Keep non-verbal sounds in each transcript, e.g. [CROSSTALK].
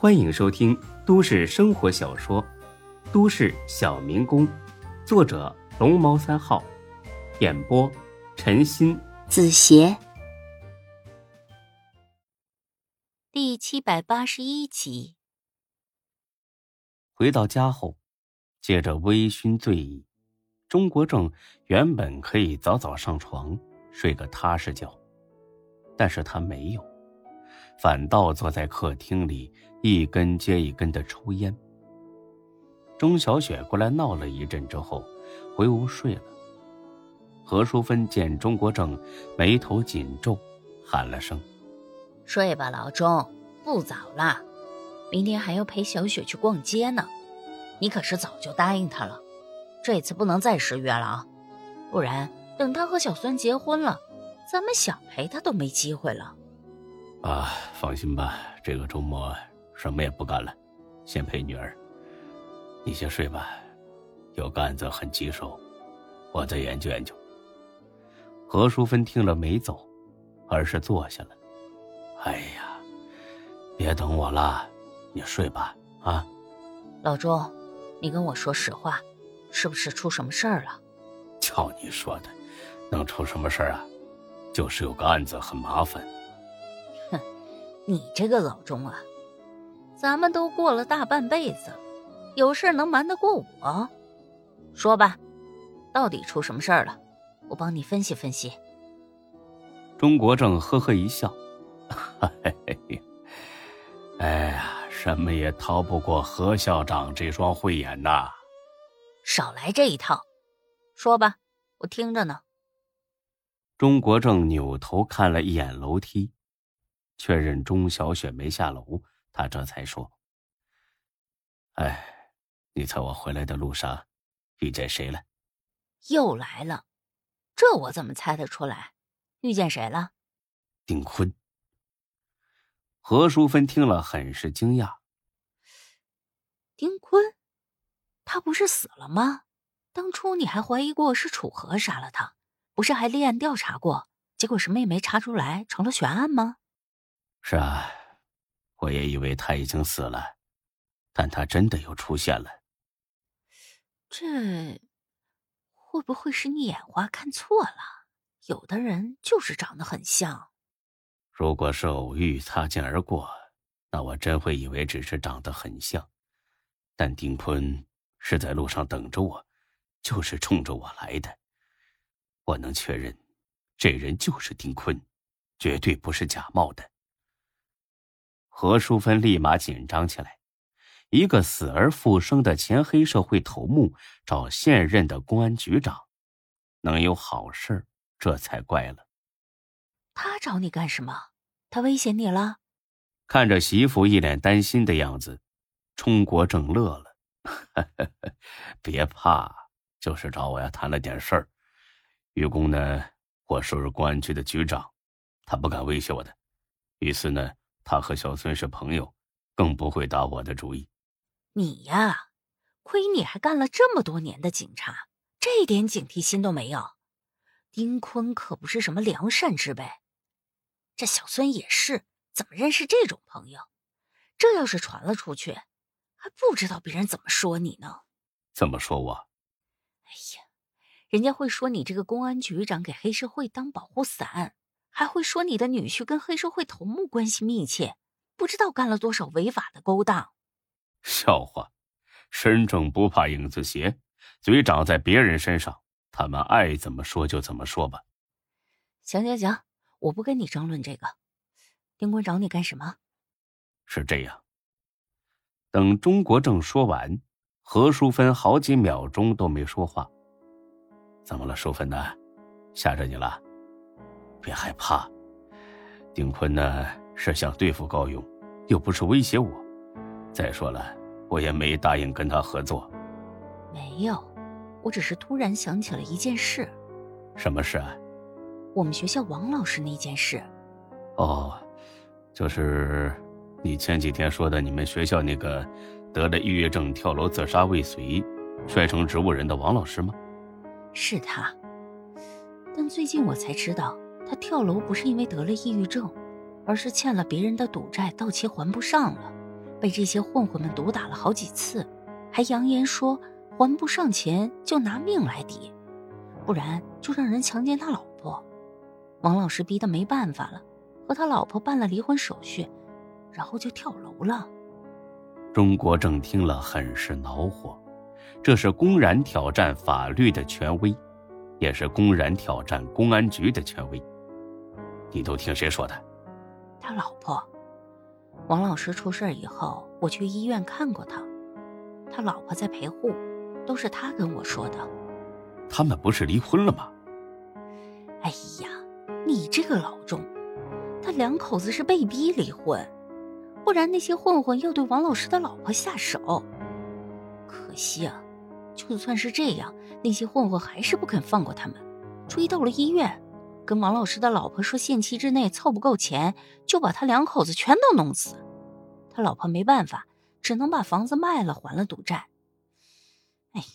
欢迎收听都市生活小说《都市小民工》，作者龙猫三号，演播陈鑫、子邪，第七百八十一集。回到家后，借着微醺醉意，钟国正原本可以早早上床睡个踏实觉，但是他没有。反倒坐在客厅里，一根接一根的抽烟。钟小雪过来闹了一阵之后，回屋睡了。何淑芬见钟国正眉头紧皱，喊了声：“睡吧，老钟，不早了，明天还要陪小雪去逛街呢。你可是早就答应她了，这次不能再失约了啊，不然等她和小孙结婚了，咱们想陪她都没机会了。”啊，放心吧，这个周末什么也不干了，先陪女儿。你先睡吧，有个案子很棘手，我再研究研究。何淑芬听了没走，而是坐下了。哎呀，别等我了，你睡吧。啊，老钟，你跟我说实话，是不是出什么事儿了？叫你说的，能出什么事儿啊？就是有个案子很麻烦。你这个老钟啊，咱们都过了大半辈子，有事能瞒得过我？说吧，到底出什么事儿了？我帮你分析分析。钟国正呵呵一笑，哎呀，什么也逃不过何校长这双慧眼呐！少来这一套，说吧，我听着呢。钟国正扭头看了一眼楼梯。确认钟小雪没下楼，他这才说：“哎，你猜我回来的路上遇见谁了？”又来了，这我怎么猜得出来？遇见谁了？丁坤。何淑芬听了很是惊讶。丁坤，他不是死了吗？当初你还怀疑过是楚河杀了他，不是还立案调查过？结果什么也没查出来，成了悬案吗？是啊，我也以为他已经死了，但他真的又出现了。这会不会是你眼花看错了？有的人就是长得很像。如果是偶遇擦肩而过，那我真会以为只是长得很像。但丁坤是在路上等着我，就是冲着我来的。我能确认，这人就是丁坤，绝对不是假冒的。何淑芬立马紧张起来，一个死而复生的前黑社会头目找现任的公安局长，能有好事这才怪了。他找你干什么？他威胁你了？看着媳妇一脸担心的样子，冲国正乐了：“ [LAUGHS] 别怕，就是找我要谈了点事儿。于公呢，我叔是公安局的局长，他不敢威胁我的。于是呢。”他和小孙是朋友，更不会打我的主意。你呀，亏你还干了这么多年的警察，这点警惕心都没有。丁坤可不是什么良善之辈，这小孙也是，怎么认识这种朋友？这要是传了出去，还不知道别人怎么说你呢？怎么说我？哎呀，人家会说你这个公安局长给黑社会当保护伞。还会说你的女婿跟黑社会头目关系密切，不知道干了多少违法的勾当。笑话，身正不怕影子斜，嘴长在别人身上，他们爱怎么说就怎么说吧。行行行，我不跟你争论这个。丁坤找你干什么？是这样。等钟国正说完，何淑芬好几秒钟都没说话。怎么了，淑芬呢？吓着你了？别害怕，丁坤呢是想对付高勇，又不是威胁我。再说了，我也没答应跟他合作。没有，我只是突然想起了一件事。什么事啊？我们学校王老师那件事。哦，就是你前几天说的你们学校那个得了抑郁症跳楼自杀未遂，摔成植物人的王老师吗？是他，但最近我才知道。他跳楼不是因为得了抑郁症，而是欠了别人的赌债到期还不上了，被这些混混们毒打了好几次，还扬言说还不上钱就拿命来抵，不然就让人强奸他老婆。王老师逼得没办法了，和他老婆办了离婚手续，然后就跳楼了。钟国正听了很是恼火，这是公然挑战法律的权威，也是公然挑战公安局的权威。你都听谁说的？他老婆。王老师出事以后，我去医院看过他，他老婆在陪护，都是他跟我说的。他们不是离婚了吗？哎呀，你这个老钟，他两口子是被逼离婚，不然那些混混要对王老师的老婆下手。可惜啊，就算是这样，那些混混还是不肯放过他们，追到了医院。跟王老师的老婆说，限期之内凑不够钱，就把他两口子全都弄死。他老婆没办法，只能把房子卖了还了赌债。哎呀，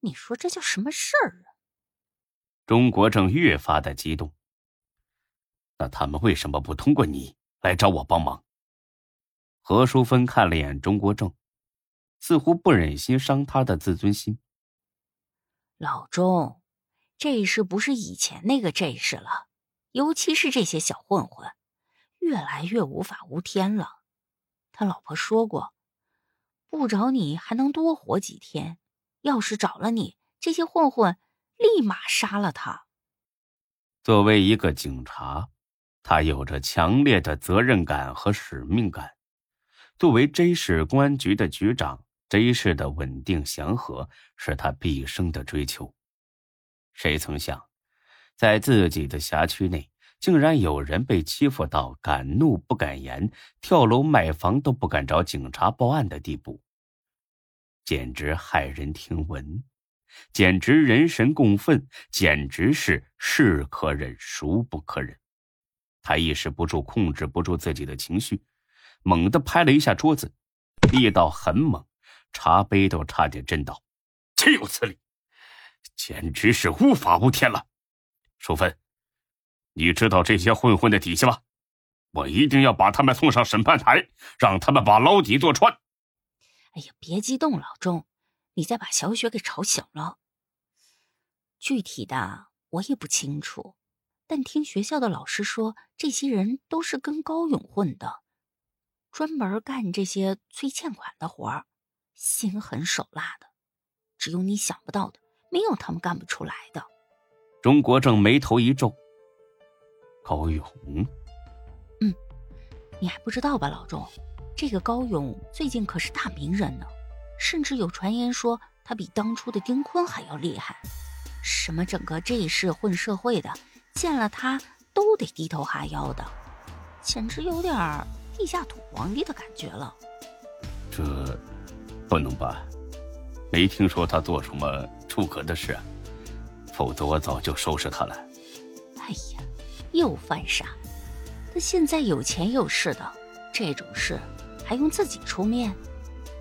你说这叫什么事儿啊？钟国正越发的激动。那他们为什么不通过你来找我帮忙？何淑芬看了眼钟国正，似乎不忍心伤他的自尊心。老钟。这事不是以前那个这事了，尤其是这些小混混，越来越无法无天了。他老婆说过，不找你还能多活几天，要是找了你，这些混混立马杀了他。作为一个警察，他有着强烈的责任感和使命感。作为 J 市公安局的局长，J 市的稳定祥和是他毕生的追求。谁曾想，在自己的辖区内，竟然有人被欺负到敢怒不敢言，跳楼卖房都不敢找警察报案的地步，简直骇人听闻，简直人神共愤，简直是是可忍孰不可忍。他一时不住，控制不住自己的情绪，猛地拍了一下桌子，力道很猛，茶杯都差点震倒，岂有此理！简直是无法无天了，淑芬，你知道这些混混的底细吗？我一定要把他们送上审判台，让他们把牢底坐穿。哎呀，别激动，老钟，你再把小雪给吵醒了。具体的我也不清楚，但听学校的老师说，这些人都是跟高勇混的，专门干这些催欠款的活儿，心狠手辣的，只有你想不到的。没有他们干不出来的。钟国正眉头一皱。高勇，嗯，你还不知道吧，老钟？这个高勇最近可是大名人呢，甚至有传言说他比当初的丁坤还要厉害。什么整个这一世混社会的，见了他都得低头哈腰的，简直有点地下土皇帝的感觉了。这不能吧？没听说他做什么。出格的事，否则我早就收拾他了。哎呀，又犯傻！他现在有钱有势的，这种事还用自己出面？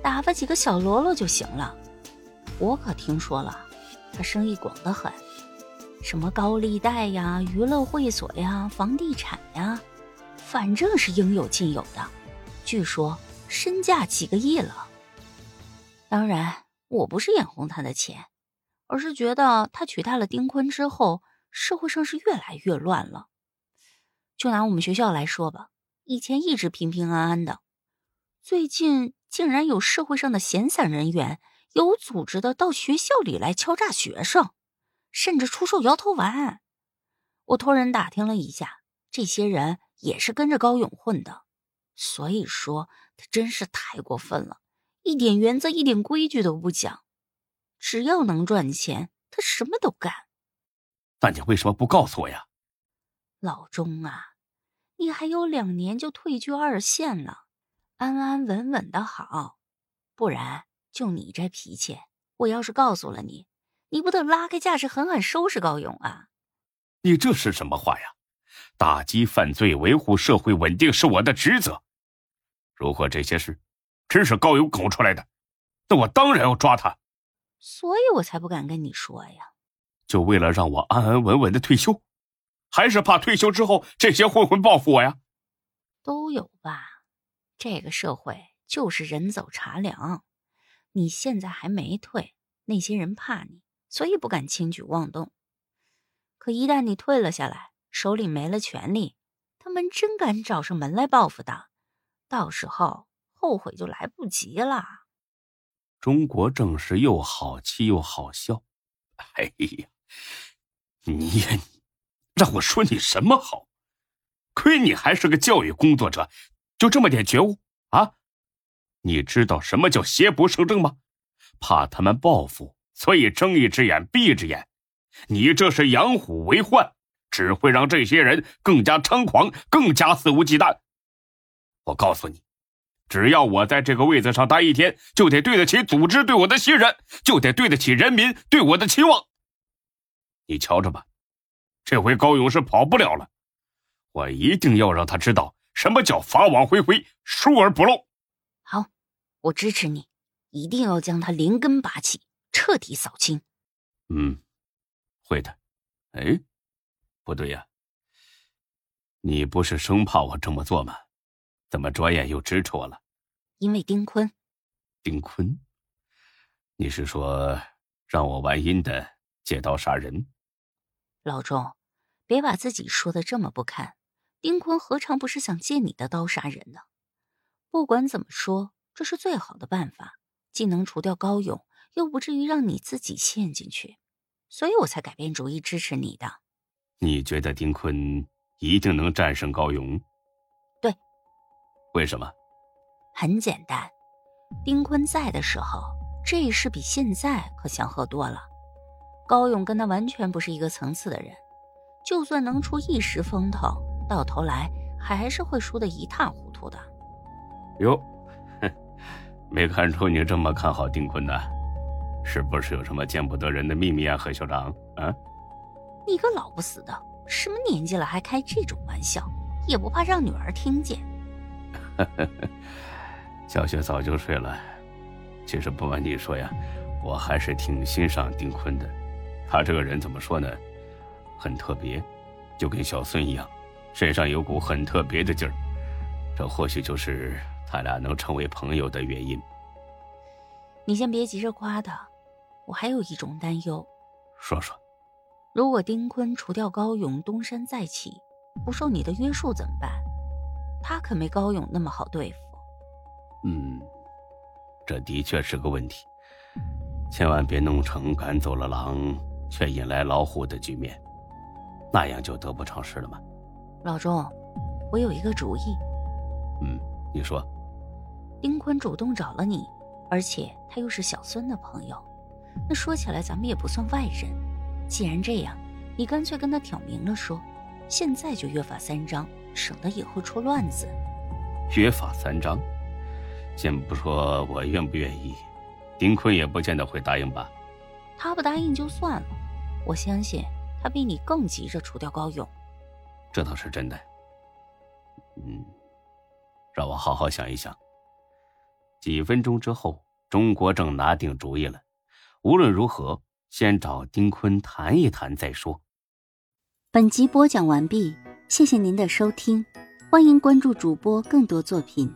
打发几个小喽啰就行了。我可听说了，他生意广得很，什么高利贷呀、娱乐会所呀、房地产呀，反正是应有尽有的。据说身价几个亿了。当然，我不是眼红他的钱。而是觉得他取代了丁坤之后，社会上是越来越乱了。就拿我们学校来说吧，以前一直平平安安的，最近竟然有社会上的闲散人员有组织的到学校里来敲诈学生，甚至出售摇头丸。我托人打听了一下，这些人也是跟着高勇混的。所以说，他真是太过分了，一点原则、一点规矩都不讲。只要能赚钱，他什么都干。那你为什么不告诉我呀，老钟啊？你还有两年就退居二线了，安安稳稳的好。不然就你这脾气，我要是告诉了你，你不得拉开架势狠狠收拾高勇啊？你这是什么话呀？打击犯罪、维护社会稳定是我的职责。如果这些事真是高邮搞出来的，那我当然要抓他。所以我才不敢跟你说呀，就为了让我安安稳稳的退休，还是怕退休之后这些混混报复我呀？都有吧，这个社会就是人走茶凉。你现在还没退，那些人怕你，所以不敢轻举妄动。可一旦你退了下来，手里没了权力，他们真敢找上门来报复的，到时候后悔就来不及了。中国正是又好气又好笑。哎呀，你呀，让我说你什么好？亏你还是个教育工作者，就这么点觉悟啊？你知道什么叫邪不胜正吗？怕他们报复，所以睁一只眼闭一只眼。你这是养虎为患，只会让这些人更加猖狂，更加肆无忌惮。我告诉你，只要我在这个位子上待一天，就得对得起组织对我的信任，就得对得起人民对我的期望。你瞧着吧，这回高勇是跑不了了。我一定要让他知道什么叫法网恢恢，疏而不漏。好，我支持你，一定要将他连根拔起，彻底扫清。嗯，会的。哎，不对呀，你不是生怕我这么做吗？怎么转眼又支持我了？因为丁坤。丁坤，你是说让我玩阴的借刀杀人？老钟，别把自己说的这么不堪。丁坤何尝不是想借你的刀杀人呢？不管怎么说，这是最好的办法，既能除掉高勇，又不至于让你自己陷进去，所以我才改变主意支持你的。你觉得丁坤一定能战胜高勇？对。为什么？很简单，丁坤在的时候，这事比现在可祥和多了。高勇跟他完全不是一个层次的人，就算能出一时风头。到头来还是会输得一塌糊涂的。哟，没看出你这么看好丁坤呢？是不是有什么见不得人的秘密啊，何校长？啊？你个老不死的，什么年纪了还开这种玩笑，也不怕让女儿听见？[LAUGHS] 小雪早就睡了。其实不瞒你说呀，我还是挺欣赏丁坤的。他这个人怎么说呢？很特别，就跟小孙一样。身上有股很特别的劲儿，这或许就是他俩能成为朋友的原因。你先别急着夸他，我还有一种担忧。说说，如果丁坤除掉高勇，东山再起，不受你的约束怎么办？他可没高勇那么好对付。嗯，这的确是个问题。千万别弄成赶走了狼，却引来老虎的局面，那样就得不偿失了吗？老钟，我有一个主意。嗯，你说。丁坤主动找了你，而且他又是小孙的朋友，那说起来咱们也不算外人。既然这样，你干脆跟他挑明了说，现在就约法三章，省得以后出乱子。约法三章，先不说我愿不愿意，丁坤也不见得会答应吧。他不答应就算了，我相信他比你更急着除掉高勇。这倒是真的。嗯，让我好好想一想。几分钟之后，钟国正拿定主意了。无论如何，先找丁坤谈一谈再说。本集播讲完毕，谢谢您的收听，欢迎关注主播更多作品。